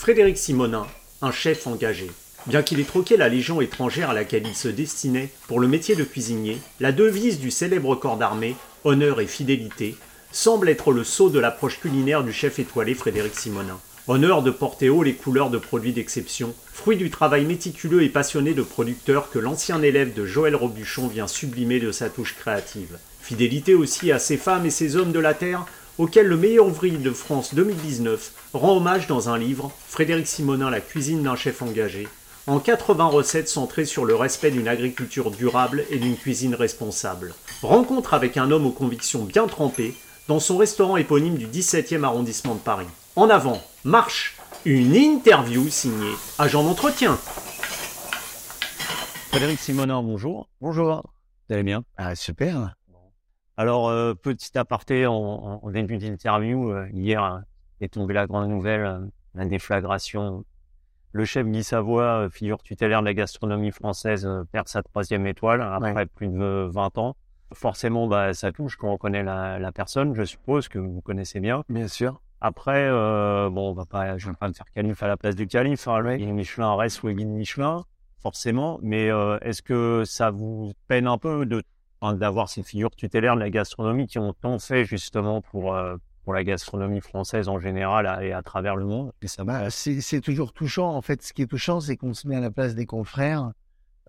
Frédéric Simonin, un chef engagé. Bien qu'il ait troqué la légion étrangère à laquelle il se destinait pour le métier de cuisinier, la devise du célèbre corps d'armée, honneur et fidélité, semble être le sceau de l'approche culinaire du chef étoilé Frédéric Simonin. Honneur de porter haut les couleurs de produits d'exception, fruit du travail méticuleux et passionné de producteur que l'ancien élève de Joël Robuchon vient sublimer de sa touche créative. Fidélité aussi à ces femmes et ces hommes de la terre auquel le meilleur ouvrier de France 2019 rend hommage dans un livre, Frédéric Simonin, La cuisine d'un chef engagé, en 80 recettes centrées sur le respect d'une agriculture durable et d'une cuisine responsable. Rencontre avec un homme aux convictions bien trempées dans son restaurant éponyme du 17e arrondissement de Paris. En avant, marche, une interview signée Agent d'entretien. Frédéric Simonin, bonjour. Bonjour. Vous allez bien? Ah, super. Alors, euh, petit aparté en, en début d'interview, euh, hier euh, est tombée la grande nouvelle, la déflagration. Le chef Guy Savoie, figure tutélaire de la gastronomie française, perd sa troisième étoile après plus de 20 ans. Forcément, bah, ça touche quand on connaît la, la, personne, je suppose que vous connaissez bien. Bien sûr. Après, bon, on va pas, je vais pas me faire calife à la place du calife. Hein, le Michelin reste le guide Michelin, forcément. Mais est-ce que ça vous peine un peu de d'avoir ces figures tutélaires de la gastronomie qui ont tant fait justement pour euh, pour la gastronomie française en général et à travers le monde. Ça bah, c'est toujours touchant. En fait, ce qui est touchant, c'est qu'on se met à la place des confrères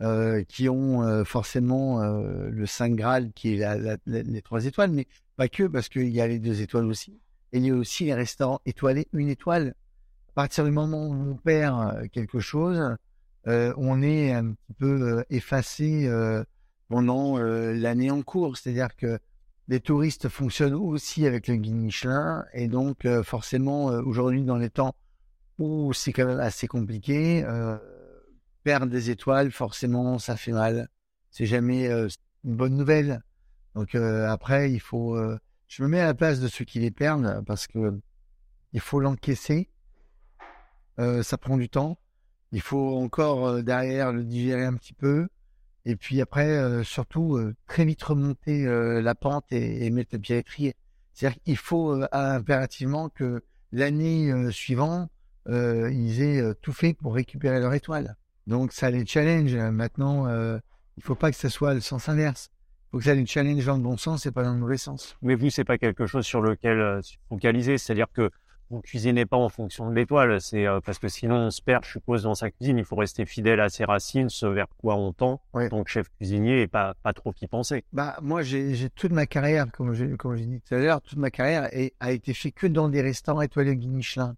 euh, qui ont euh, forcément le Saint Graal qui est les trois étoiles, mais pas que, parce qu'il y a les deux étoiles aussi. Il y a aussi les restaurants étoilés, une étoile. À partir du moment où on perd quelque chose, on est un peu effacé pendant euh, l'année en cours. C'est-à-dire que les touristes fonctionnent aussi avec le guide Michelin et donc euh, forcément euh, aujourd'hui dans les temps où c'est quand même assez compliqué, perdre des étoiles forcément ça fait mal. C'est jamais une bonne nouvelle. Donc après il faut, je me mets à la place de ceux qui les perdent parce que il faut l'encaisser. ça prend du temps. Il faut encore derrière le digérer un petit peu. Et puis après, euh, surtout, euh, très vite remonter euh, la pente et, mettre le pied à l'étrier. C'est-à-dire qu'il faut impérativement que l'année suivante, ils aient tout fait pour récupérer leur étoile. Donc ça les challenge. Maintenant, il faut pas que ce soit le sens inverse. Il faut que ça les challenge dans le bon sens et pas dans le mauvais sens. Mais vous, c'est pas quelque chose sur lequel focaliser. C'est-à-dire que vous cuisinez pas en fonction de l'étoile, c'est euh, parce que sinon on se perd, je suppose, dans sa cuisine. Il faut rester fidèle à ses racines, ce vers quoi on tend, donc chef cuisinier, et pas pas trop y penser. Bah moi j'ai toute ma carrière, comme j'ai comme j'ai dit tout à l'heure, toute ma carrière a été fait que dans des restaurants étoilés guide Michelin.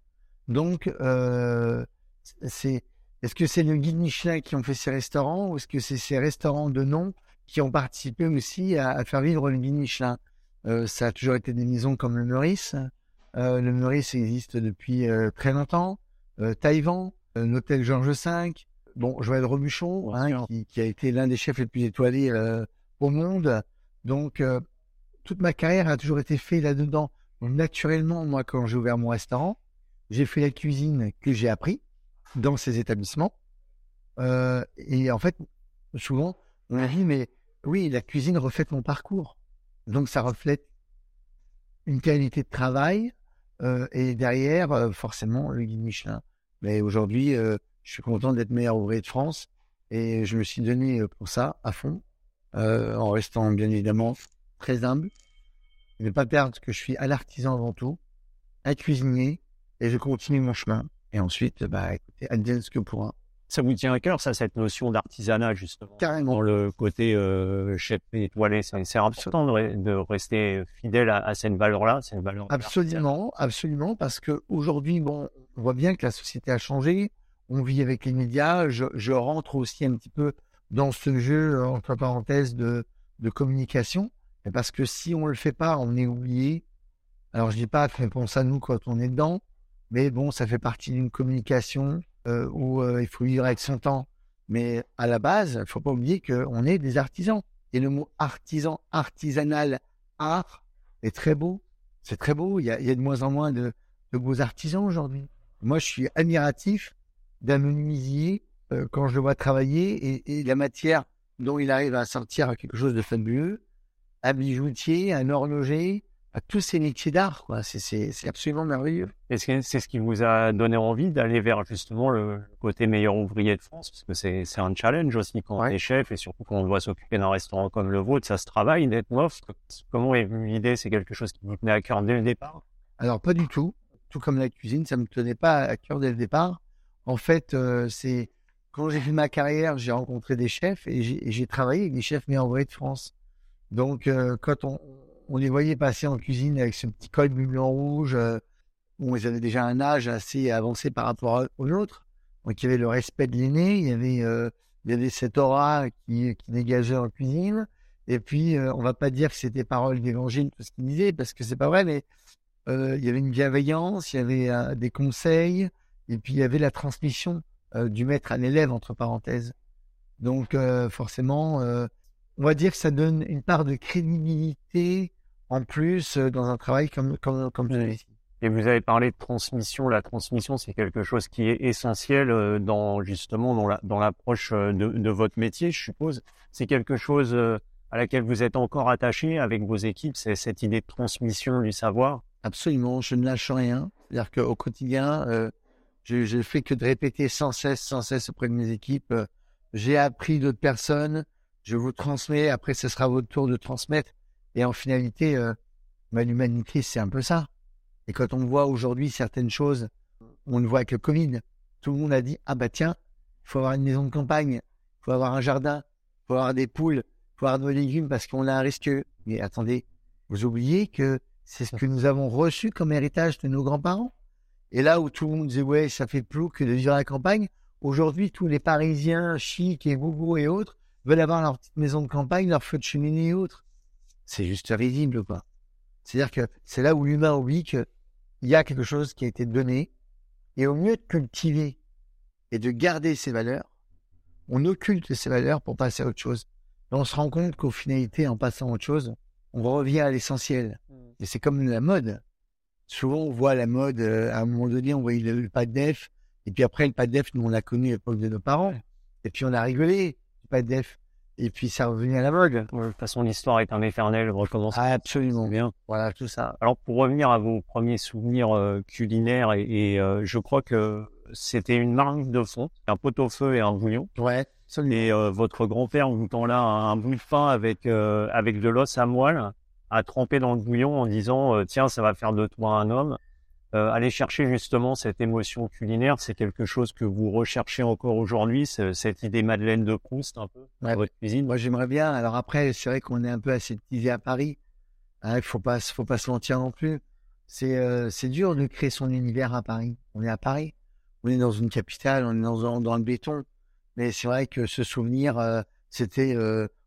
Donc euh, c'est est-ce que c'est le guide Michelin qui ont fait ces restaurants ou est-ce que c'est ces restaurants de nom qui ont participé aussi à, faire vivre le guide Michelin? Euh, Ça a toujours été des maisons comme le Meurice. Euh, le Meurice existe depuis euh, très longtemps. Euh, Taïwan, l'hôtel Georges V. Bon, Joël Robuchon, hein, qui, qui, a été l'un des chefs les plus étoilés au monde. Donc, toute ma carrière a toujours été faite là-dedans. Naturellement, moi, quand j'ai ouvert mon restaurant, j'ai fait la cuisine que j'ai appris dans ces établissements. Euh, et en fait, souvent, on a dit, mais oui, la cuisine reflète mon parcours. Donc, ça reflète une qualité de travail, euh, et derrière, euh, forcément, le guide Michelin. Mais aujourd'hui, euh, je suis content d'être meilleur ouvrier de France et je me suis donné pour ça à fond, en restant bien évidemment très humble. Ne pas perdre que je suis à l'artisan avant tout, un cuisinier, et je continue mon chemin. Et ensuite, bah, écoutez, advienne ce que pourra ça vous tient à cœur, ça, cette notion d'artisanat, justement. Carrément. Dans le côté euh, chef étoilé, c'est important de, de, rester fidèle à, à cette valeur-là, cette valeur. Absolument, absolument, parce que aujourd'hui, bon, on voit bien que la société a changé. On vit avec les médias. Je, je rentre aussi un petit peu dans ce jeu, entre parenthèses, de, de communication. Parce que si on le fait pas, on est oublié. Alors, je dis pas, réponse à nous quand on est dedans, mais bon, ça fait partie d'une communication euh, où euh, il faut vivre avec son temps. Mais à la base, il faut pas oublier qu'on est des artisans. Et le mot artisan, artisanal, art, est très beau. C'est très beau. Il y, a, de moins en moins de, beaux artisans aujourd'hui. Moi, je suis admiratif d'un menuisier euh, quand je le vois travailler et, et, la matière dont il arrive à sortir quelque chose de fabuleux. Un bijoutier, un horloger, à tous ces métiers d'art. Quoi. C'est, absolument merveilleux. Est-ce que c'est ce qui vous a donné envie d'aller vers justement le côté meilleur ouvrier de France Parce que c'est, un challenge aussi quand on est chef et surtout quand on doit s'occuper d'un restaurant comme le vôtre, ça se travaille d'être neuf. Comment est venue l'idée? C'est quelque chose qui vous tenait à cœur dès le départ? Alors pas du tout. Tout comme la cuisine, ça me tenait pas à cœur dès le départ. En fait, euh, c'est quand j'ai fait ma carrière, j'ai rencontré des chefs et j'ai, j'ai travaillé avec des chefs meilleurs ouvriers de France. Donc, euh, quand on, on les voyait passer en cuisine avec ce petit col blanc rouge. Euh, bon, ils avaient déjà un âge assez avancé par rapport aux autres. Donc, il y avait le respect de l'aîné, il y avait, euh, il y avait cette aura qui, qui dégageait en cuisine. Et puis, euh, on va pas dire que c'était parole d'évangile tout ce qu'il disait, parce que c'est pas vrai, mais euh, il y avait une bienveillance, il y avait euh, des conseils, et puis il y avait la transmission du maître à l'élève, entre parenthèses. Donc, forcément, on va dire que ça donne une part de crédibilité en plus euh, dans un travail comme, comme, comme celui-ci. Et vous avez parlé de transmission. La transmission, c'est quelque chose qui est essentiel euh, dans justement dans, la, dans l'approche euh, de, de, votre métier, je suppose. C'est quelque chose à laquelle vous êtes encore attaché avec vos équipes, c'est cette idée de transmission du savoir? Absolument, je ne lâche rien. C'est-à-dire qu'au quotidien, euh, je ne fais que de répéter sans cesse, sans cesse auprès de mes équipes. j'ai appris d'autres personnes, je vous transmets, après ce sera votre tour de transmettre. Et en finalité, euh, bah, l'humanité, c'est un peu ça. Et quand on voit aujourd'hui certaines choses, on le voit avec le Covid, tout le monde a dit, ah bah tiens, il faut avoir une maison de campagne, il faut avoir un jardin, il faut avoir des poules, il faut avoir nos légumes parce qu'on a un risque. Mais attendez, vous oubliez que c'est ce que nous avons reçu comme héritage de nos grands-parents. Et là où tout le monde disait, ouais, ça fait plus que de vivre à la campagne, aujourd'hui, tous les Parisiens chics et boubou et autres veulent avoir leur petite maison de campagne, leur feu de cheminée et autres c'est juste risible, quoi. C'est-à-dire que c'est là où l'humain oublie qu'il y a quelque chose qui a été donné, et au mieux de cultiver et de garder ses valeurs, on occulte ces valeurs pour passer à autre chose. Et on se rend compte qu'au finalité, en passant à autre chose, on revient à l'essentiel. Mmh. Et c'est comme la mode. Souvent, on voit la mode, euh, à un moment donné, on voyait le, pas de def, et puis après, le pas de def, nous, on l'a connu à l'époque de nos parents, et puis on a rigolé, le pas de def. Et puis ça revenait à la mode. de toute façon, l'histoire est un éternel recommence. Ah, absolument. Bien. Voilà, tout ça. Alors pour revenir à vos premiers souvenirs euh, culinaires, et, euh, je crois que c'était une marque de fond, un pot-au-feu et un bouillon. Ouais. Et euh, votre grand-père vous tend là un bout de pain avec avec de l'os à moelle à tremper dans le bouillon en disant tiens ça va faire de toi un homme. Euh, aller chercher justement cette émotion culinaire, c'est quelque chose que vous recherchez encore aujourd'hui, cette idée Madeleine de Proust un peu dans votre cuisine? Moi, j'aimerais bien. Alors après, c'est vrai qu'on est un peu aseptisé à Paris. Hein, il faut pas, faut pas se mentir non plus. C'est, euh, c'est dur de créer son univers à Paris. On est à Paris, on est dans une capitale, on est dans, dans le béton. Mais c'est vrai que ce souvenir, euh, c'était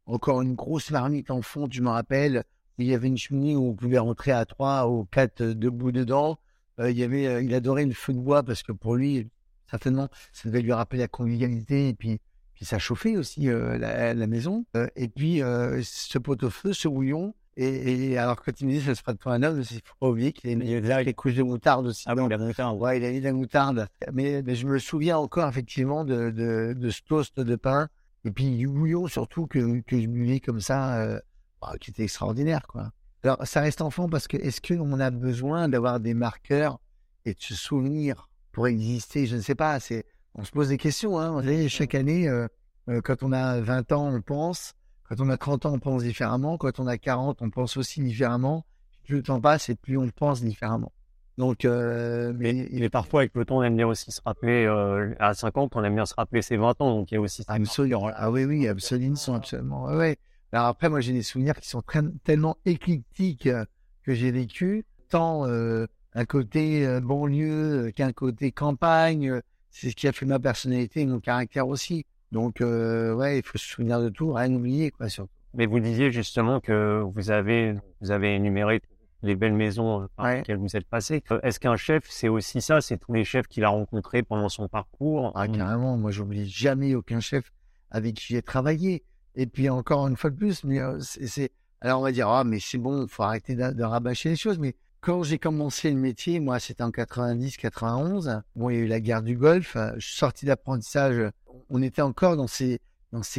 encore une grosse marmite en fond. Tu me rappelles, il y avait une cheminée où on pouvait rentrer à trois ou quatre debout dedans euh, il y avait, euh, il adorait le feu de bois parce que pour lui, certainement, ça devait lui rappeler la convivialité et puis, puis ça chauffait aussi euh, la, la, maison. et puis ce pot-au-feu, ce bouillon. Et, et, alors quand il me dit ça se de toi un homme, il faut pas oublier qu'il a les couches de moutarde aussi. Ah bon, il a moutarde. Ouais, il a mis de la moutarde. Mais, mais, je me souviens encore effectivement de, de, de ce toast de pain et puis du bouillon surtout que, que je buvais comme ça, bah, qui était extraordinaire quoi. Alors, ça reste enfant parce que est-ce qu'on a besoin d'avoir des marqueurs et de se souvenir pour exister? Je ne sais pas. C'est, on se pose des questions. Hein. chaque année, euh, euh, quand on a 20 ans, on pense. Quand on a 30 ans, on pense différemment. Quand on a 40, on pense aussi différemment. Plus le temps passe et plus on pense différemment. Donc, euh, mais, mais, parfois avec le temps, on aime bien aussi se rappeler. Euh, à 50, on aime bien se rappeler ses 20 ans. Donc il y a aussi. Absolument. Ah oui, oui, absolument, absolument. Ouais. Alors après, moi, j'ai des souvenirs qui sont tellement éclectiques euh, que j'ai vécu, tant euh, un côté euh, banlieue qu'un côté campagne. C'est ce qui a fait ma personnalité et mon caractère aussi. Donc, ouais, il faut se souvenir de tout, rien oublier, quoi, surtout. Mais vous disiez justement que vous avez, vous avez énuméré les belles maisons par lesquelles vous êtes passé. Est-ce qu'un chef, c'est aussi ça? C'est tous les chefs qu'il a rencontrés pendant son parcours? Ah, carrément. Moi, j'oublie jamais aucun chef avec qui j'ai travaillé. Et puis encore une fois de plus, c'est, alors on va dire ah mais c'est bon, faut arrêter de, rabâcher les choses. Mais quand j'ai commencé le métier, moi c'était en 90-91. Bon, il y a eu la guerre du Golfe. Je suis sorti d'apprentissage. On était encore dans ces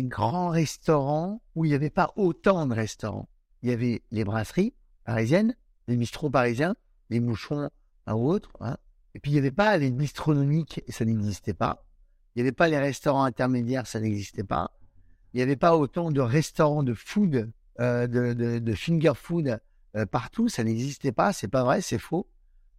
grands restaurants où il n'y avait pas autant de restaurants. Il y avait les brasseries parisiennes les bistrots parisiens, les mouchons un ou autre. Hein. Et puis il n'y avait pas les bistronomiques, ça n'existait pas. Il n'y avait pas les restaurants intermédiaires, ça n'existait pas. Il n'y avait pas autant de restaurants de food, euh, de, de, de, finger food euh, partout, ça n'existait pas. C'est pas vrai, c'est faux.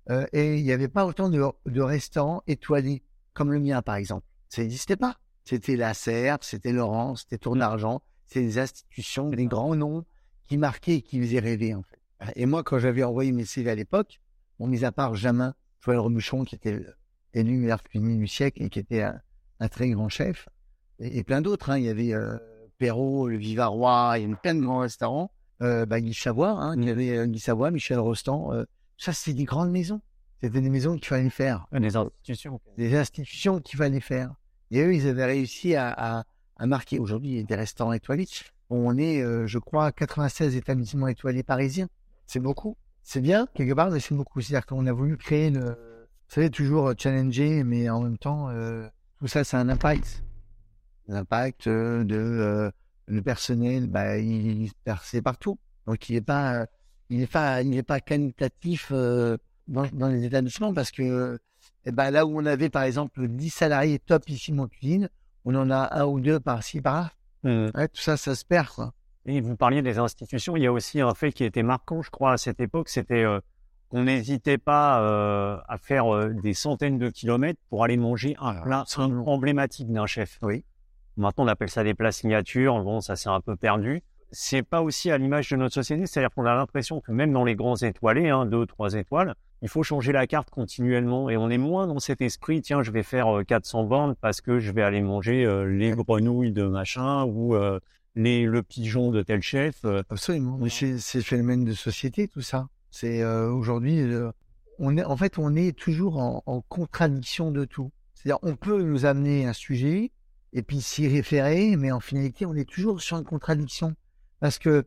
Euh, et il n'y avait pas autant de, de restaurants étoilés comme le mien, par exemple. Ça n'existait pas. C'était la Serre, c'était Laurent, c'était Tour d'Argent, c'était des institutions, des grands noms qui marquaient et qui faisaient rêver, en fait. Et moi, quand j'avais envoyé mes CV à l'époque, bon, mis à part Jamin, Joël Rebuchon, qui était élu meilleur cuisinier du siècle et qui était un, très grand chef, et, plein d'autres. Hein. Il y avait euh, Perrault, le Vivarois, il y avait plein de grands restaurants. Euh, bah, Guy Savoie, hein, il y avait euh, Guy Savoie, Michel Rostand. Euh, ça, c'était des grandes maisons. C'était des maisons qu'il fallait faire. Des institutions. Des institutions qu'il fallait faire. Et eux, ils avaient réussi à, à, à marquer. Aujourd'hui, il y a des restaurants étoilés. On est, euh, je crois, 96 établissements étoilés parisiens. C'est beaucoup. C'est bien, quelque part, mais c'est beaucoup. C'est-à-dire qu'on a voulu créer le, vous savez, toujours challenger, mais en même temps, euh, tout ça, c'est un impact. L'impact euh, de euh, le personnel, bah, il, il c'est partout. Donc, il n'est pas, il n'est pas, il n'est pas qualitatif euh, dans, dans, les établissements parce que eh ben, là où on avait, par exemple, 10 salariés top ici en cuisine, on en a un ou deux par-ci, par-là. Mmh. Ouais, tout ça, ça se perd, quoi. Et vous parliez des institutions. Il y a aussi un fait qui était marquant, je crois, à cette époque, c'était euh, qu'on n'hésitait pas euh, à faire euh, des centaines de kilomètres pour aller manger un plat emblématique d'un chef. Oui. Maintenant, on appelle ça des plats signatures. Bon, ça s'est un peu perdu. C'est pas aussi à l'image de notre société, c'est-à-dire qu'on a l'impression que même dans les grands étoilés, hein, deux, trois étoiles, il faut changer la carte continuellement et on est moins dans cet esprit, tiens, je vais faire 400 bornes parce que je vais aller manger les grenouilles de machin ou les, le pigeon de tel chef. Euh, Absolument. Mais c'est le phénomène de société, tout ça. C'est euh, aujourd'hui, euh, on est, en fait, on est toujours en, en contradiction de tout. C'est-à-dire, on peut nous amener un sujet et puis s'y référer, mais en finalité, on est toujours sur une contradiction. Parce que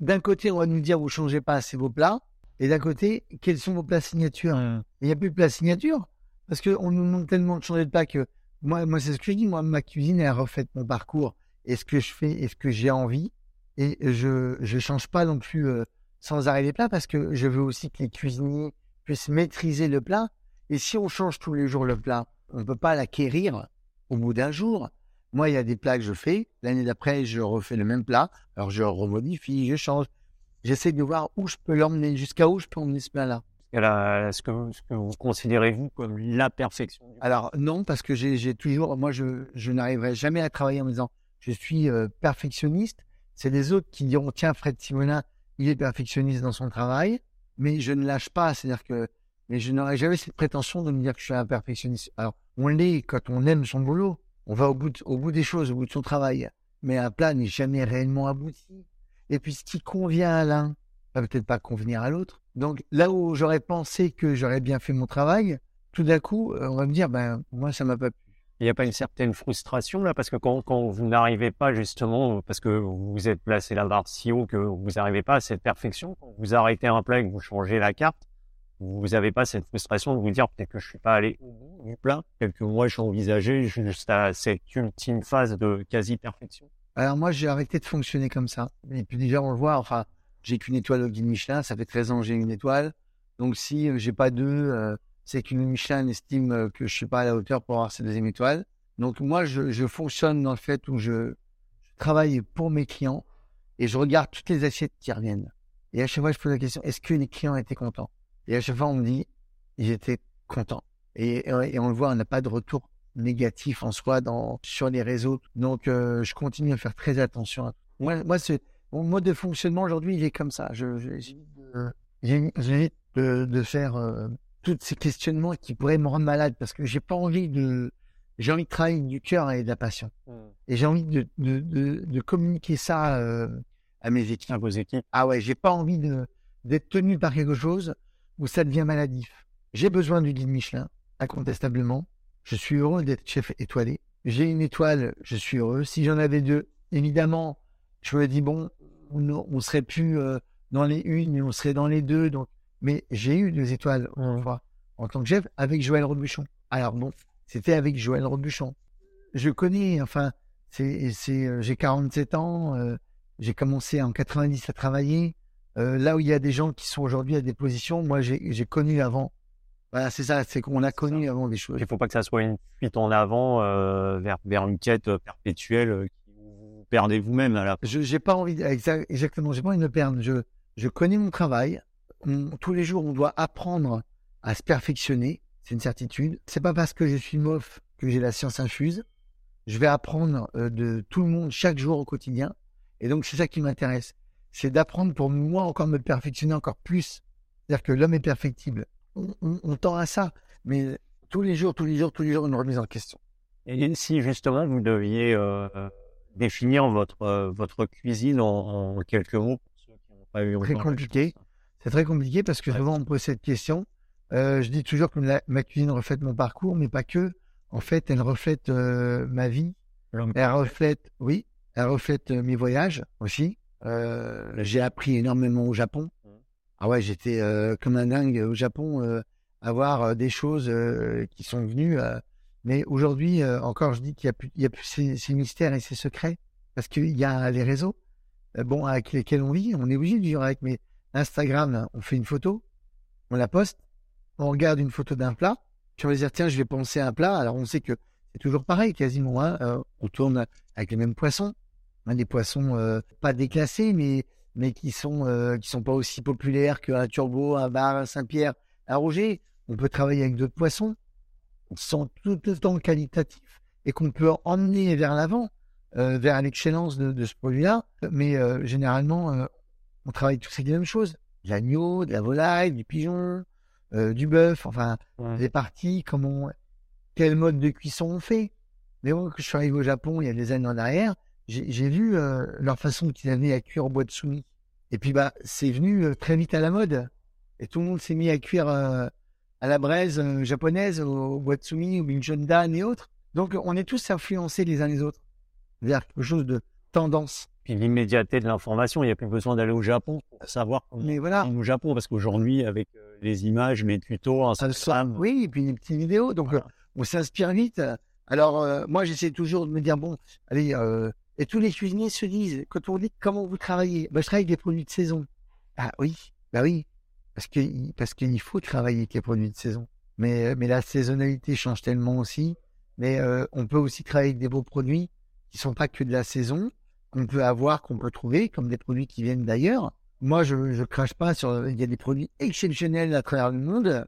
d'un côté, on va nous dire, vous changez pas assez vos plats, et d'un côté, quels sont vos plats signatures? Il n'y a plus de plats signatures, parce qu'on nous demande tellement de changer de plat que moi, moi c'est ce que je dis, moi, ma cuisine, elle refait mon parcours est ce que je fais est ce que j'ai envie. Et je je change pas non plus euh, sans arrêt les plats parce que je veux aussi que les cuisiniers puissent maîtriser le plat. Et si on change tous les jours le plat, on peut pas l'acquérir au bout d'un jour. Moi, il y a des plats que je fais. L'année d'après, je refais le même plat. Alors, je remodifie, je change. J'essaie de voir où je peux l'emmener, jusqu'à où je peux emmener ce plat-là. Est-ce que, vous considérez, vous, comme la perfection Alors, non, parce que j'ai toujours, moi, je, je n'arriverai jamais à travailler en me disant, je suis euh, perfectionniste. C'est les autres qui diront, tiens, Fred Simonin, il est perfectionniste dans son travail, mais je ne lâche pas. C'est-à-dire que, mais je n'aurais jamais cette prétention de me dire que je suis un perfectionniste. Alors, on l'est quand on aime son boulot. On va au bout, des choses, au bout de son travail. Mais un plat n'est jamais réellement abouti. Et puis, ce qui convient à l'un va peut-être pas convenir à l'autre. Donc, là où j'aurais pensé que j'aurais bien fait mon travail, tout d'un coup, euh, on va me dire, ben, moi, ça m'a pas plu il n'y a pas une certaine frustration là? Parce que quand, vous n'arrivez pas justement parce que vous êtes placé la barre si haut que vous n'arrivez pas à cette perfection quand vous arrêtez un plat et que vous changez la carte vous n'avez pas cette frustration de vous dire peut-être que je suis pas allé au bout du plat quelques mois je suis envisagé juste à cette ultime phase de quasi perfection alors moi j'ai arrêté de fonctionner comme ça et puis déjà on le voit enfin j'ai qu'une étoile au guide Michelin ça fait 13 ans que j'ai une étoile donc si euh, j'ai pas deux euh, c'est qu'une Michelin estime euh, que je suis pas à la hauteur pour avoir cette deuxième étoile. Donc moi, je, fonctionne dans le fait où je, travaille pour mes clients et je regarde toutes les assiettes qui reviennent. Et à chaque fois, je pose la question, est-ce que les clients étaient contents Et à chaque fois, on me dit, ils étaient contents. Et, et, on le voit, on n'a pas de retour négatif en soi dans, sur les réseaux. Donc, euh, je continue à faire très attention. À... Moi, moi c'est, mon mode de fonctionnement aujourd'hui, il est comme ça. Je, j'évite de, de, faire... Euh, tous ces questionnements qui pourraient me rendre malade parce que j'ai pas envie de j'ai envie de travailler du cœur et de la passion mmh. et j'ai envie de, de, de, de, communiquer ça euh, à mes équipes à vos équipes ah ouais j'ai pas envie d'être tenu par quelque chose où ça devient maladif j'ai besoin du guide Michelin incontestablement je suis heureux d'être chef étoilé j'ai une étoile je suis heureux si j'en avais deux évidemment je me dis bon on, on serait plus euh, dans les une mais on serait dans les deux donc mais j'ai eu deux étoiles en, en tant que chef avec Joël Robuchon. Alors bon, c'était avec Joël Robuchon. Je connais, enfin, c'est, c'est, euh, j'ai 47 ans, euh, j'ai commencé en 90 à travailler. Euh, là où il y a des gens qui sont aujourd'hui à des positions, moi j'ai connu avant. Voilà, c'est ça, c'est qu'on a connu avant des choses. Il faut pas que ça soit une fuite en avant euh, vers vers une quête euh, perpétuelle qui vous perdez vous-même à la. Je j'ai pas envie, exactement, j'ai pas envie de me perdre. Je je connais mon travail. On- tous les jours, on doit apprendre à se perfectionner. C'est une certitude. C'est pas parce que je suis mof que j'ai la science infuse. Je vais apprendre euh, de tout le monde chaque jour au quotidien. Et donc, c'est ça qui m'intéresse. C'est d'apprendre pour moi encore me perfectionner encore plus. C'est-à-dire que l'homme est perfectible. On, on- on tend à ça. Mais tous les jours, tous les jours, tous les jours, une remise en question. Et si justement vous deviez euh, définir votre euh, votre cuisine en, en quelques mots pour ceux qui n'ont pas eu Très compliqué. C'est très compliqué parce que Ouais. souvent on me pose cette question. Euh, je dis toujours que la- ma cuisine reflète mon parcours, mais pas que. En fait, elle reflète ma vie. Elle reflète, oui, elle reflète mes voyages aussi. Euh, j'ai appris énormément au Japon. Mhm. Ah ouais, j'étais euh, comme un dingue au Japon euh, à voir euh, des choses qui sont venues. mais aujourd'hui, encore, je dis qu'il y a plus, a ces, ces mystères et ces secrets parce qu'il y a les réseaux, bon, avec lesquels on vit. On est obligé de vivre avec. Mais Instagram, on fait une photo, on la poste, on regarde une photo d'un plat, puis on va dire tiens, je vais penser à un plat. Alors on sait que c'est toujours pareil, quasiment. Hein, on tourne avec les mêmes poissons, hein, des poissons euh, pas déclassés, mais mais qui sont euh, qui sont pas aussi populaires qu'un turbo, un bar, un Saint-Pierre, un Roger. On peut travailler avec d'autres poissons qui sont tout autant qualitatifs et qu'on peut emmener vers l'avant, euh, vers l'excellence de, de ce produit-là. Mais généralement, on travaille tous avec les mêmes choses de l'agneau, de la volaille, du pigeon, du bœuf, enfin Ouais. les parties, comment, quel mode de cuisson on fait. Mais moi, quand je suis arrivé au Japon il y a des années en arrière, j'ai vu euh, leur façon qu'ils avaient à cuire au bois de soumis. Et puis bah, c'est venu euh, très vite à la mode. Et tout le monde s'est mis à cuire euh, à la braise japonaise, au, au bois de soumis, au Minjondan et autres. Donc on est tous influencés les uns les autres vers quelque chose de tendance. Puis l'immédiateté de l'information, il n'y a plus besoin d'aller au Japon pour savoir comment Mais voilà. au Japon parce qu'aujourd'hui avec les images, les tutos. Instagram, Oui, et puis des petites vidéos. Donc, Voilà. on s'inspire vite. Alors, moi, j'essaie toujours de me dire, bon, allez, euh, et tous les cuisiniers se disent, quand on dit comment vous travaillez, bah, je travaille avec des produits de saison. Ah oui, bah oui, parce que parce qu'il faut travailler avec les produits de saison. Mais, mais la saisonnalité change tellement aussi. Mais euh, on peut aussi travailler avec des beaux produits qui sont pas que de la saison, qu'on peut avoir, qu'on peut trouver, comme des produits qui viennent d'ailleurs. Moi, je je crache pas sur. Il y a des produits exceptionnels à travers le monde.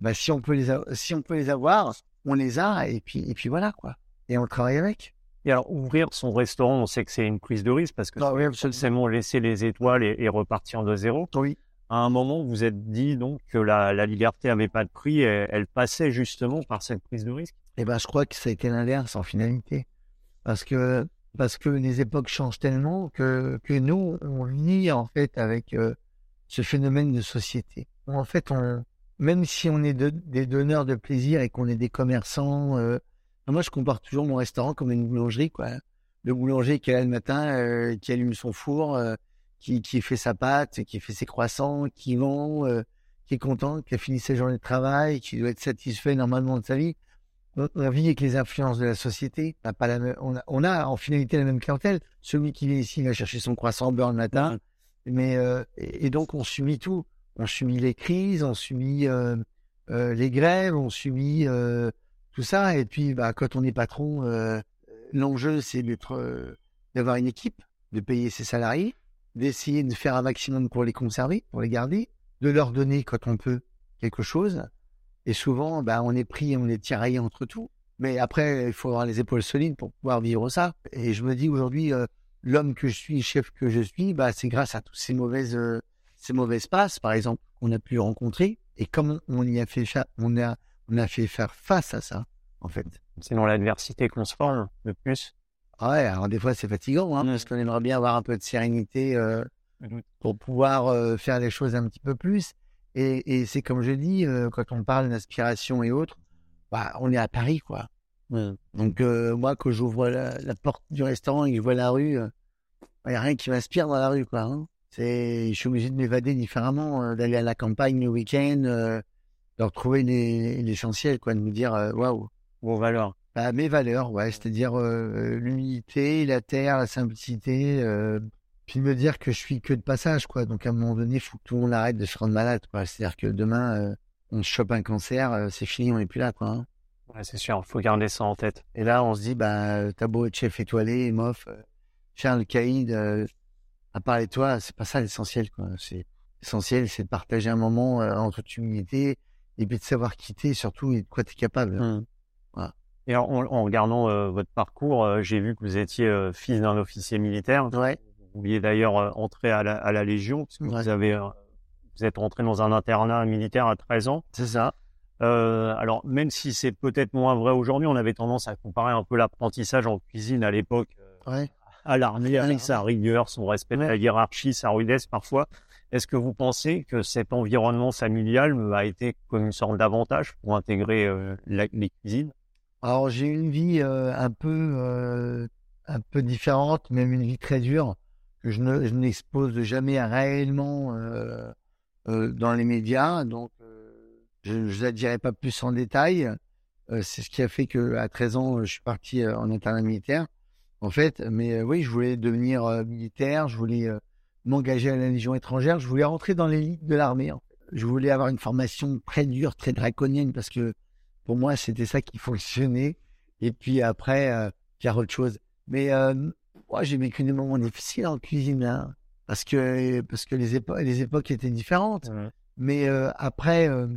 Bah, si on peut les si on peut les avoir, on les a et puis et puis voilà quoi. Et on travaille avec. Et alors, ouvrir son restaurant, on sait que c'est une prise de risque parce que Ah oui, forcément laisser les étoiles et, et repartir de zéro. Oui. À un moment, vous êtes dit donc que la, la liberté avait pas de prix, et elle passait justement par cette prise de risque? Et ben je crois que ça a été l'inverse en finalité, parce que parce que les époques changent tellement que que nous on vit en fait avec euh, ce phénomène de société. En fait, on même si on est de- des donneurs de plaisir et qu'on est des commerçants, euh, moi je compare toujours mon restaurant comme une boulangerie quoi. Le boulanger qui est là le matin, euh, qui allume son four, euh, qui qui fait sa pâte, qui fait ses croissants, qui vend, euh, qui est content, qui a fini sa journée de travail, qui doit être satisfait normalement de sa vie on, vit avec les influences de la société. On a, pas la même, on, a, on a en finalité la même clientèle. Celui qui vient ici va chercher son croissant beurre le matin. Mais, euh, et, et donc, on subit tout. On subit les crises, on subit euh, euh, les grèves, on subit euh, tout ça. Et puis, bah, quand on est patron, euh, l'enjeu, c'est d'être, euh, d'avoir une équipe, de payer ses salariés, d'essayer de faire un maximum pour les conserver, pour les garder, de leur donner, quand on peut, quelque chose. Et souvent, bah, on est pris, on est tiraillé entre tout. Mais après, il faut avoir les épaules solides pour pouvoir vivre ça. Et je me dis aujourd'hui, euh, l'homme que je suis, chef que je suis, bah, c'est grâce à toutes ces mauvaises, ces mauvaises passes, par exemple, qu'on a pu rencontrer. Et comme on y a fait, on a, on a fait faire face à ça, en fait. C'est dans l'adversité qu'on se forme le plus. Ouais, alors des fois c'est fatigant, hein, parce qu'on aimerait bien avoir un peu de sérénité euh, pour pouvoir euh, faire les choses un petit peu plus. Et, et c'est comme je dis, euh, quand on parle d'inspiration et autres, bah, on est à Paris, quoi. Donc moi, quand j'ouvre la, la porte du restaurant et que je vois la rue, il n'y a rien qui m'inspire dans la rue, quoi. hein. C'est, je suis obligé de m'évader différemment, d'aller à la campagne le week-end, euh, de retrouver les- l'essentiel, quoi, de me dire, euh, waouh. Vos valeurs. Bah, mes valeurs, ouais, c'est-à-dire euh, l'humilité, la terre, la simplicité, euh, puis de me dire que je suis que de passage, quoi. Donc à un moment donné, il faut que tout le monde arrête de se rendre malade, quoi. C'est-à-dire que demain, euh, on chope un cancer, euh, c'est fini, on n'est plus là, quoi. hein. Ouais, c'est sûr, faut garder ça en tête. Et là, on se dit, bah, t'as beau être chef étoilé, mof, euh, le caïd, euh, à part les toi, c'est pas ça l'essentiel, quoi. C'est l'essentiel, c'est de partager un moment euh, en toute humilité et puis de savoir quitter surtout et de quoi t'es capable. Mm. Voilà. Et en, en regardant euh, votre parcours, euh, j'ai vu que vous étiez euh, fils d'un officier militaire. Ouais. Vous vouliez d'ailleurs entrer à la, à la Légion, puisque Ouais. vous avez, vous êtes rentré dans un internat militaire à 13 ans. C'est ça. Alors, même si c'est peut-être moins vrai aujourd'hui, on avait tendance à comparer un peu l'apprentissage en cuisine à l'époque Ouais. à l'armée, avec sa rigueur, son respect de la hiérarchie, sa rudesse parfois. Est-ce que vous pensez que cet environnement familial a été comme une sorte d'avantage pour intégrer euh, les cuisines? Alors j'ai une vie euh, un peu euh, un peu différente, même une vie très dure que je ne n'expose jamais réellement dans les médias. Donc je ne la dirai pas plus en détail. C'est ce qui a fait que à 13 ans je suis parti en internat militaire. En fait, mais oui, je voulais devenir militaire, je voulais m'engager à la Légion étrangère, je voulais rentrer dans l'élite de l'armée. en fait. Je voulais avoir une formation très dure, très draconienne parce que pour moi, c'était ça qui fonctionnait. Et puis après, euh, faire autre chose. Mais euh, moi, j'ai vécu des moments difficiles en cuisine, hein, parce que parce que les époques les époques étaient différentes. Mais euh, après, euh,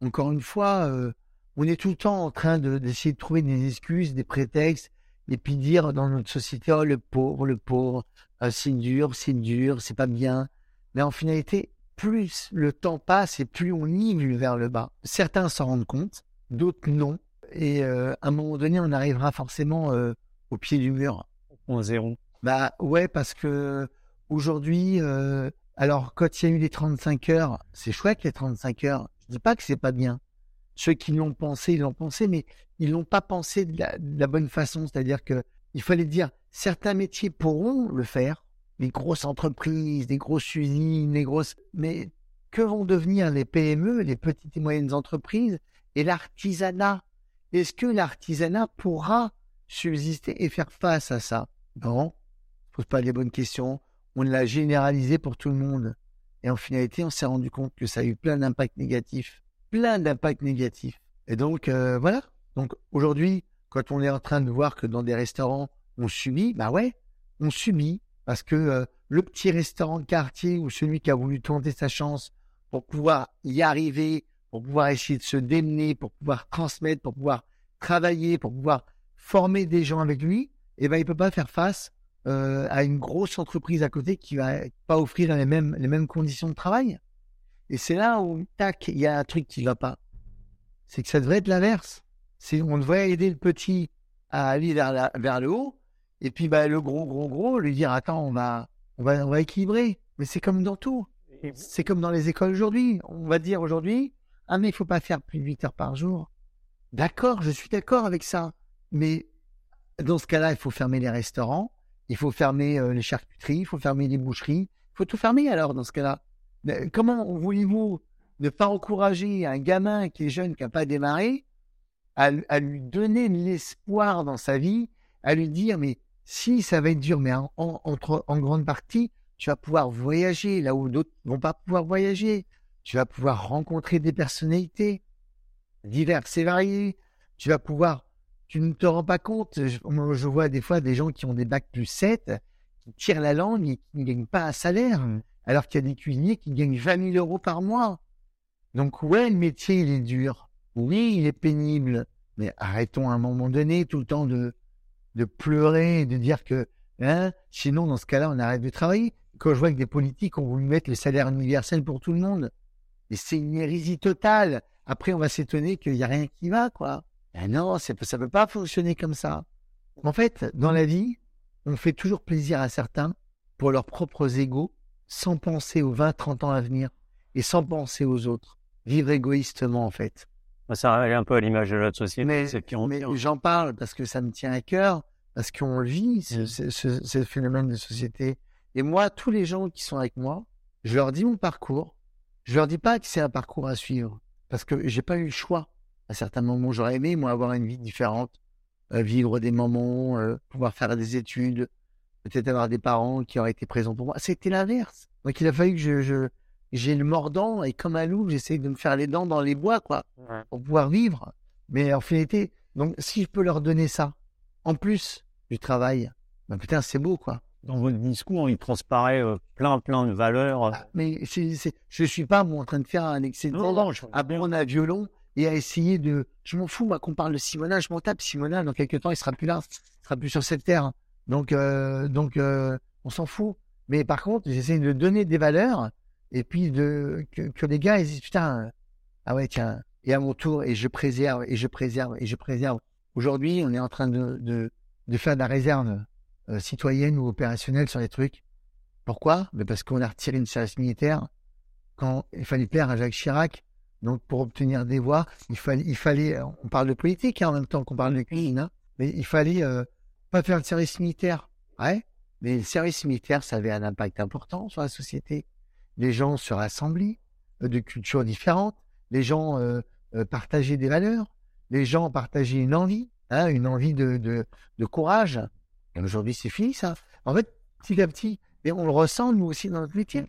encore une fois, euh, on est tout le temps en train de d'essayer de trouver des excuses, des prétextes, et puis dire dans notre société, oh le pauvre, le pauvre, euh, c'est dur, c'est dur, c'est pas bien. Mais en finalité, plus le temps passe et plus on nivelle vers le bas. Certains s'en rendent compte, d'autres non. Et euh, à un moment donné, on arrivera forcément euh, au pied du mur. Point zéro. Bah ouais, parce que aujourd'hui, euh, alors quand il y a eu les 35 heures, c'est chouette les 35 heures. Je dis pas que c'est pas bien. Ceux qui l'ont pensé, ils l'ont pensé, mais ils l'ont pas pensé de la, bonne façon. C'est-à-dire que il fallait dire certains métiers pourront le faire, les grosses entreprises, les grosses usines, les grosses, mais que vont devenir les PME, les petites et moyennes entreprises et l'artisanat? Est-ce que l'artisanat pourra subsister et faire face à ça? Non, pose pas les bonnes questions. On l'a généralisé pour tout le monde. Et en finalité, on s'est rendu compte que ça a eu plein d'impacts négatifs. Plein d'impacts négatifs. Et donc, euh, voilà. Donc, aujourd'hui, quand on est en train de voir que dans des restaurants, on subit, bah ouais, on subit. Parce que euh, le petit restaurant de quartier ou celui qui a voulu tenter sa chance pour pouvoir y arriver, pour pouvoir essayer de se démener, pour pouvoir transmettre, pour pouvoir travailler, pour pouvoir former des gens avec lui, eh ben, il peut pas faire face euh, à une grosse entreprise à côté qui va pas offrir les mêmes, les mêmes conditions de travail. Et c'est là où, tac, il y a un truc qui va pas. C'est que ça devrait être l'inverse. On devrait aider le petit à aller vers, la- vers le haut, et puis bah, le gros, gros, gros, lui dire, attends, on va, on va, on va équilibrer. Mais c'est comme dans tout. C'est comme dans les écoles aujourd'hui. On va dire aujourd'hui, ah mais il faut pas faire plus de 8 heures par jour. D'accord, je suis d'accord avec ça. Mais dans ce cas-là, il faut fermer les restaurants, il faut fermer euh, les charcuteries, il faut fermer les boucheries, il faut tout fermer alors dans ce cas-là. Comment voulez-vous ne pas encourager un gamin qui est jeune, qui n'a pas démarré, à, lui donner l'espoir dans sa vie, à lui dire, mais si ça va être dur, mais en, grande partie, tu vas pouvoir voyager là où d'autres vont pas pouvoir voyager. Tu vas pouvoir rencontrer des personnalités diverses et variées. Tu vas pouvoir, tu ne te rends pas compte. Je, je vois des fois des gens qui ont des bacs plus 7, qui tirent la langue et qui ne gagnent pas un salaire, alors qu'il y a des cuisiniers qui gagnent 20 000 euros par mois. Donc ouais, le métier, il est dur. Oui, il est pénible. Mais arrêtons à un moment donné tout le temps de, de pleurer et de dire que, hein, sinon, dans ce cas-là, on arrête de travailler. Quand je vois que des politiques ont voulu mettre le salaire universel pour tout le monde, mais c'est une hérésie totale. Après, on va s'étonner qu'il n'y a rien qui va, quoi. Ben non, ça peut pas fonctionner comme ça. En fait, dans la vie, on fait toujours plaisir à certains pour leurs propres égaux, sans penser aux 20, 30 ans à venir et sans penser aux autres. Vivre égoïstement, en fait. Ça est un peu à l'image de notre société. Mais, mais j'en parle parce que ça me tient à cœur, parce qu'on vit, ce, Mm. ce- ce- ce phénomène de société. Et moi, tous les gens qui sont avec moi, je leur dis mon parcours. Je leur dis pas que c'est un parcours à suivre, parce que j'ai pas eu le choix. À certains moments, j'aurais aimé, moi, avoir une vie différente, euh, vivre des moments, euh, pouvoir faire des études, peut-être avoir des parents qui auraient été présents pour moi. C'était l'inverse. Donc il a fallu que je, je j'ai le mordant et comme un loup, j'essaie de me faire les dents dans les bois, quoi, pour pouvoir vivre. Mais en finalité, donc si je peux leur donner ça, en plus du travail, ben putain, c'est beau, quoi. Dans votre discours, il transparaît euh, plein, plein de valeurs. Ah, mais je suis pas moi, en train de faire un excès de non, non, je... à prendre un violon et à essayer de. Je m'en fous, moi, qu'on parle de Simona, je m'en tape. Simona, dans quelques temps, il sera plus là, il sera plus sur cette terre. Donc, euh, donc, euh, on s'en fout. Mais par contre, j'essaie de donner des valeurs et puis de que, les gars ils disent putain, ah ouais tiens, et à mon tour et je préserve et je préserve et je préserve. Aujourd'hui, on est en train de de, de faire de la réserve euh, citoyenne ou opérationnelle sur les trucs. Pourquoi? Mais parce qu'on a retiré une service militaire quand il fallait plaire à Jacques Chirac. Donc pour obtenir des voix, il fallait, on parle de politique hein, en même temps qu'on parle de cuisine, hein, mais il fallait pas faire le service militaire. Ouais, mais le service militaire, ça avait un impact important sur la société. Les gens se rassemblaient euh, de cultures différentes, les gens euh, euh, partageaient des valeurs, les gens partageaient une envie, hein, une envie de, de, de courage. Et aujourd'hui, c'est fini ça. En fait, petit à petit, et on le ressent nous aussi dans notre métier.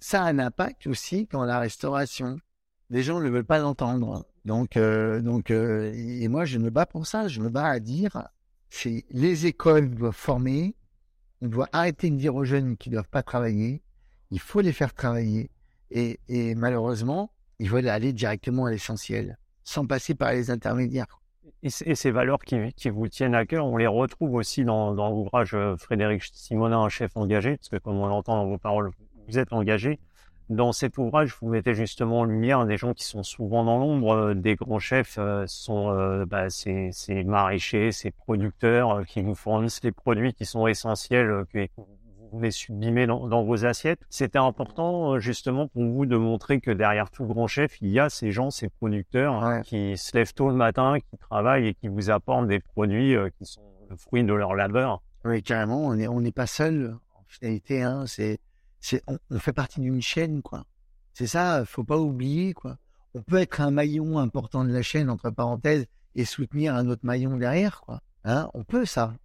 Ça a un impact aussi dans la restauration. Les gens ne veulent pas l'entendre. Donc, euh, donc, et moi, je me bats pour ça. Je me bats à dire, c'est les écoles doivent former. On doit arrêter de dire aux jeunes qu'ils doivent pas travailler. Il faut les faire travailler. Et, malheureusement, ils veulent aller directement à l'essentiel, sans passer par les intermédiaires. Et, ces valeurs qui, vous tiennent à cœur, on les retrouve aussi dans, dans l'ouvrage Frédéric Simonin, un chef engagé, parce que comme on l'entend dans vos paroles, vous êtes engagé. Dans cet ouvrage, vous mettez justement en lumière des gens qui sont souvent dans l'ombre. Des grands chefs euh, sont euh, bah, ces, ces, maraîchers, ces producteurs euh, qui vous fournissent les produits qui sont essentiels, que vous voulez sublimer dans, dans vos assiettes. C'était important justement pour vous de montrer que derrière tout grand chef, il y a ces gens, ces producteurs Ouais. qui se lèvent tôt le matin, qui travaillent et qui vous apportent des produits qui sont le fruit de leur labeur. Oui, carrément, on n'est on n'est pas seul. En finalité, hein, c'est on, fait partie d'une chaîne, quoi. C'est ça, faut pas oublier, quoi. On peut être un maillon important de la chaîne entre parenthèses et soutenir un autre maillon derrière, quoi. Hein, on peut ça.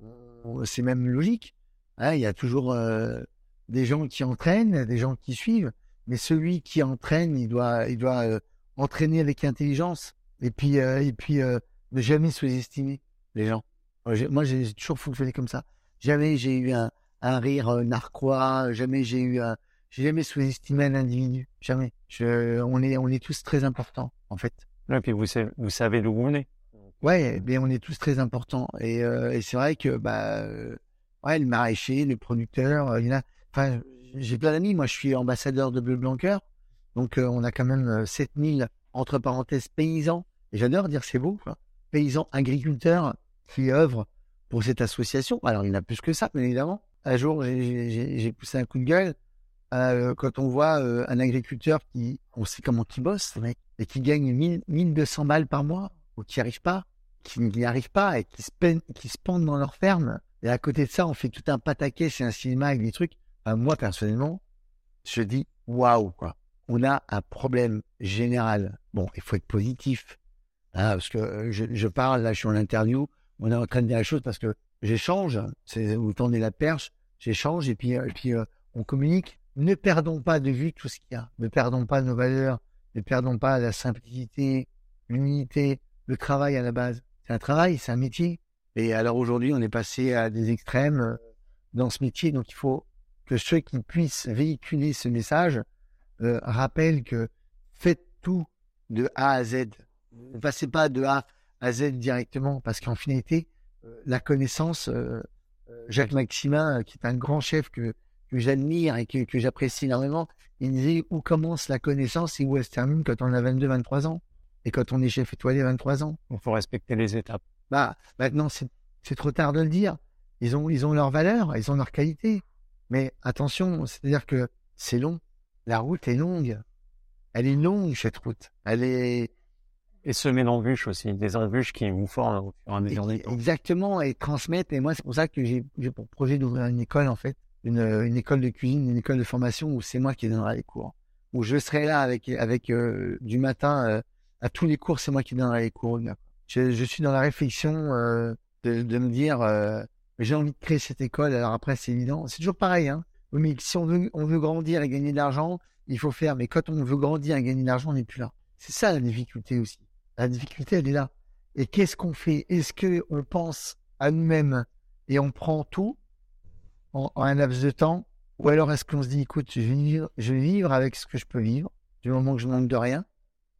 C'est même logique. Hein, il y a toujours euh, des gens qui entraînent, des gens qui suivent, mais celui qui entraîne, il doit, il doit euh, entraîner avec intelligence et puis euh, et puis ne jamais sous-estimer les gens. Moi, j'ai toujours fonctionné comme ça. Jamais j'ai eu un, un rire euh, narquois, jamais j'ai eu un, j'ai jamais sous-estimé un individu, jamais. Je, on est, on est tous très importants, en fait. Et puis vous, savez- vous savez d'où vous venez. Ouais, mais on est tous très importants. Et, euh, et c'est vrai que, bah, euh, ouais, le maraîcher, le producteur, euh, il y en a, enfin, j'ai plein d'amis. Moi, je suis ambassadeur de Bleu Blanc Cœur. Donc, euh, on a quand même euh, 7000, entre parenthèses, paysans. Et j'adore dire c'est beau, quoi. Paysans agriculteurs qui œuvrent pour cette association. Alors, il y en a plus que ça, bien évidemment. Un jour, j'ai- poussé un coup de gueule euh, quand on voit euh, un agriculteur qui, on sait comment il bosse, mec, et qui gagne 1000, 1200 balles par mois, ou qui n'y arrive pas, qui n'y arrive pas, et qui se, peignent- qui se pendent dans leur ferme. Et à côté de ça, on fait tout un pataquès, c'est un cinéma avec des trucs. Enfin, moi, personnellement, je dis, waouh, quoi. On a un problème général. Bon, il faut être positif. Hein, parce que euh, je, je parle, là, je suis en interview, on est en train de dire la chose parce que j'échange, c'est vous tendez la perche, j'échange et puis, euh, et puis euh, on communique. Ne perdons pas de vue tout ce qu'il y a. Ne perdons pas nos valeurs. Ne perdons pas la simplicité, l'unité, le travail à la base. C'est un travail, c'est un métier. Et alors aujourd'hui, on est passé à des extrêmes euh, dans ce métier. Donc il faut que ceux qui puissent véhiculer ce message rappellent que faites tout de A à Z. Ne passez pas de A à Z directement parce qu'en finalité, la connaissance, Jacques Maximin, euh, qui est un grand chef que, que j'admire et que, que j'apprécie énormément, il disait où commence la connaissance et où elle se termine quand on a 22, 23 ans. Et quand on est chef étoilé, 23 ans? Il faut respecter les étapes. Bah, maintenant, c'est c'est trop tard de le dire. Ils ont, ils ont leur valeur, ils ont leur qualité. Mais attention, c'est-à-dire que c'est long. La route est longue. Elle est longue, cette route. Elle est, Et semer d'embûches aussi, des embûches qui vous forment au fur et à mesure. Exactement, et transmettre. Et moi, c'est pour ça que j'ai pour projet d'ouvrir une école, en fait. Une, une école de cuisine, une école de formation où c'est moi qui donnerai les cours. Où je serai là avec, avec euh, du matin euh, à tous les cours, c'est moi qui donnerai les cours. Je, je suis dans la réflexion euh, de, de me dire, j'ai envie de créer cette école. Alors après, c'est évident. C'est toujours pareil, hein. Oui, mais si on veut, on veut grandir et gagner de l'argent, il faut faire. Mais quand on veut grandir et gagner de l'argent, on n'est plus là. C'est ça la difficulté aussi. La difficulté, elle est là. Et qu'est-ce qu'on fait? Est-ce que on pense à nous-mêmes et on prend tout en, en un laps de temps, ou alors est-ce qu'on se dit, écoute, je vais vivre, je vais vivre avec ce que je peux vivre, du moment que je manque de rien,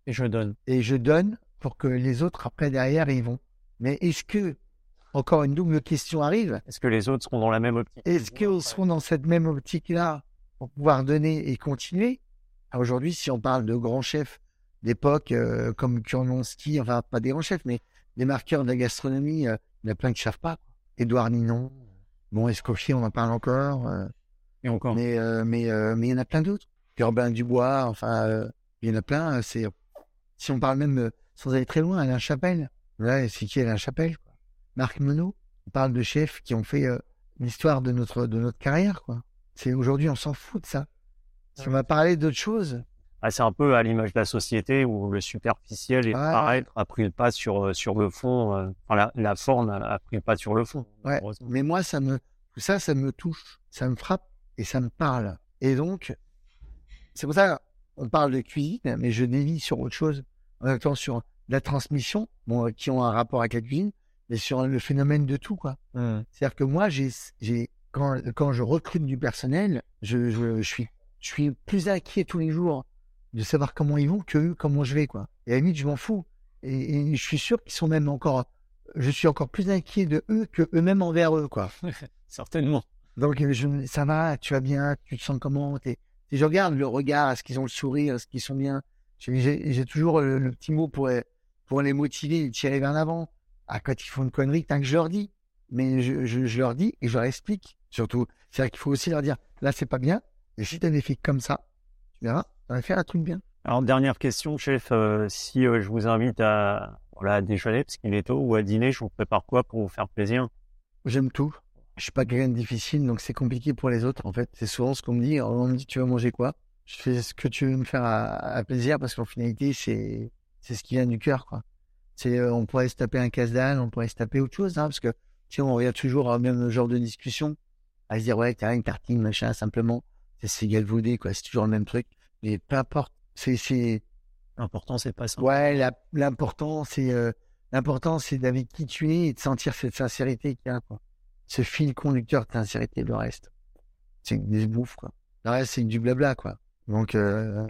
Et je donne. et je donne pour que les autres après derrière ils vont. Mais est-ce que encore une double question arrive Est-ce que les autres seront dans la même optique? Est-ce qu'ils seront dans cette même optique-là pour pouvoir donner et continuer? Ah, Aujourd'hui, si on parle de grands chefs d'époque euh, comme Kurlonski, enfin pas des grands chefs, mais des marqueurs de la gastronomie, euh, il y en a plein qui ne savent pas. Édouard Ninon, bon Escoffier, on en parle encore, euh, Et encore. mais euh, mais euh, mais il y en a plein d'autres. Urbain Dubois, enfin euh, il y en a plein. C'est si on parle même sans aller très loin, Alain Chapelle. Ouais, c'est qui Alain Chapelle quoi? Marc Menot. On parle de chefs qui ont fait euh, l'histoire de notre de notre carrière quoi. C'est aujourd'hui on s'en fout de ça. Si on va parler d'autre chose, Ah, c'est un peu à l'image de la société où le superficiel et le Ouais. paraître a pris le pas sur, euh, sur le fond. euh, Enfin, la, la forme a, pris le pas sur le fond. Ouais. mais moi ça me tout ça ça me touche, ça me frappe et ça me parle. Et donc c'est pour ça on parle de cuisine, mais je dévie sur autre chose, en même temps sur la transmission, bon, euh, qui ont un rapport avec la cuisine, mais sur le phénomène de tout quoi. Hmm. C'est-à-dire que moi, j'ai, j'ai, quand, quand je recrute du personnel, je, je, je suis, je suis plus inquiet tous les jours de savoir comment ils vont que eux, comment je vais, quoi. Et à la limite, je m'en fous. Et, et je suis sûr qu'ils sont même encore, je suis encore plus inquiet de eux que eux-mêmes envers eux, quoi. Certainement. Donc, euh, je, ça va, tu vas bien, tu te sens comment, et je regarde le regard, est-ce qu'ils ont le sourire, est-ce qu'ils sont bien? J'ai, toujours le, le petit mot pour, pour les motiver, les tirer vers l'avant. Ah, quand ils font une connerie, tant que je leur dis. Mais je, je, je leur dis et je leur explique. Surtout, c'est-à-dire qu'il faut aussi leur dire, là, c'est pas bien. Et si t'as des filles comme ça, tu verras, va faire un truc bien? Alors, dernière question, chef. euh, si euh, je vous invite à, voilà, à déjeuner, parce qu'il est tôt, ou à dîner, je vous prépare quoi pour vous faire plaisir? J'aime tout. Je suis pas quelqu'un de difficile, donc c'est compliqué pour les autres. En fait, c'est souvent ce qu'on me dit. On me dit, tu veux manger quoi? Je fais ce que tu veux me faire à, à plaisir, parce qu'en finalité, c'est ce qui vient du cœur, quoi. Euh, on pourrait se taper un casse-dalle, on pourrait se taper autre chose, hein, parce que tu sais, on revient toujours au même genre de discussion, à se dire ouais, t'as une tartine, machin, simplement, c'est c'est galvaudé, quoi. C'est toujours le même truc. Mais peu importe. C'est c'est L'important, c'est pas ça. Ouais, l'important, c'est euh, l'important, c'est d'avec qui tu es et de sentir cette sincérité qu'il y a, quoi. Ce fil conducteur de sincérité, le reste, c'est des bouffes, quoi. Le reste, c'est du blabla, quoi. Donc, euh,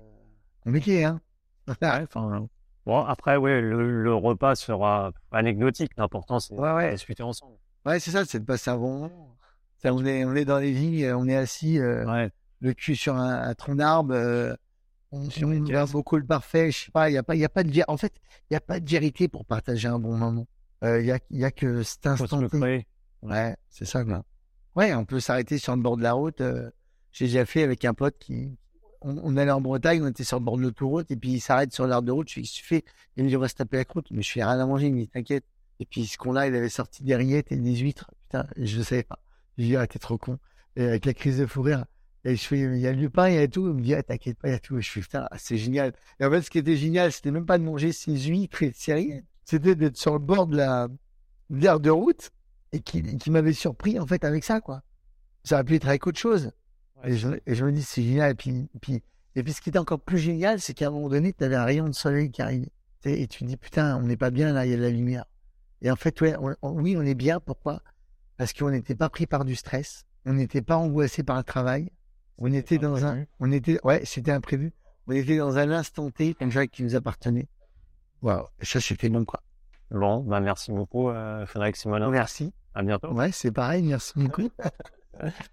compliqué, hein. Ouais, enfin, bon, après, ouais, le, le repas sera anecdotique. L'important, c'est Ouais, ouais. de discuter ensemble. Ouais, c'est ça, c'est de passer un bon moment. Ça, on est, on est dans les vignes, euh, on est assis, euh, Ouais. Le cul sur un, un tronc d'arbre, euh, on, on regarde beaucoup le parfait, je sais pas, il y a pas, y a pas de, en fait, il y a pas de vérité pour partager un bon moment. Euh, Il y a, il y a que cet instant. Ouais, c'est ça, quoi. Ouais, on peut s'arrêter sur le bord de la route. euh, J'ai déjà fait avec un pote qui. On, on allait en Bretagne, on était sur le bord de l'autoroute, et puis il s'arrête sur l'aire de route. Je qu'est-ce que tu fais Il me dit, on va se taper la croûte. Mais je fais rien à manger, il me dit, t'inquiète. Et puis ce qu'on a, il avait sorti des rillettes et des huîtres. Putain, je le savais pas. Je lui dis, ah, t'es trop con. Et avec la crise de fou rire. Et je fais, il y a du pain, il y a tout. Il me dit, ah, t'inquiète pas, il y a tout. Et je fais, putain, c'est génial. Et en fait, ce qui était génial, c'était même pas de manger ces huîtres et ces. C'était d'être sur le bord de la, de l'aire de route et qui, qui m'avait surpris en fait avec ça quoi. Ça aurait pu être avec autre chose. et, je, et je me dis c'est génial. Et puis, puis, et puis ce qui était encore plus génial, c'est qu'à un moment donné, tu avais un rayon de soleil qui arrivait. Et tu te dis putain, on n'est pas bien là, il y a de la lumière. Et en fait, ouais, on- on- oui, on est bien. Pourquoi? Parce qu'on n'était pas pris par du stress, on n'était pas angoissé par le travail, on était dans un, on était, ouais, c'était imprévu. On était dans un instant T, un jeu qui nous appartenait. Waouh, ça c'était bon quoi. Bon, bah, merci beaucoup, euh, Frédéric Simonin. Merci. À bientôt. Ouais, c'est pareil, merci beaucoup.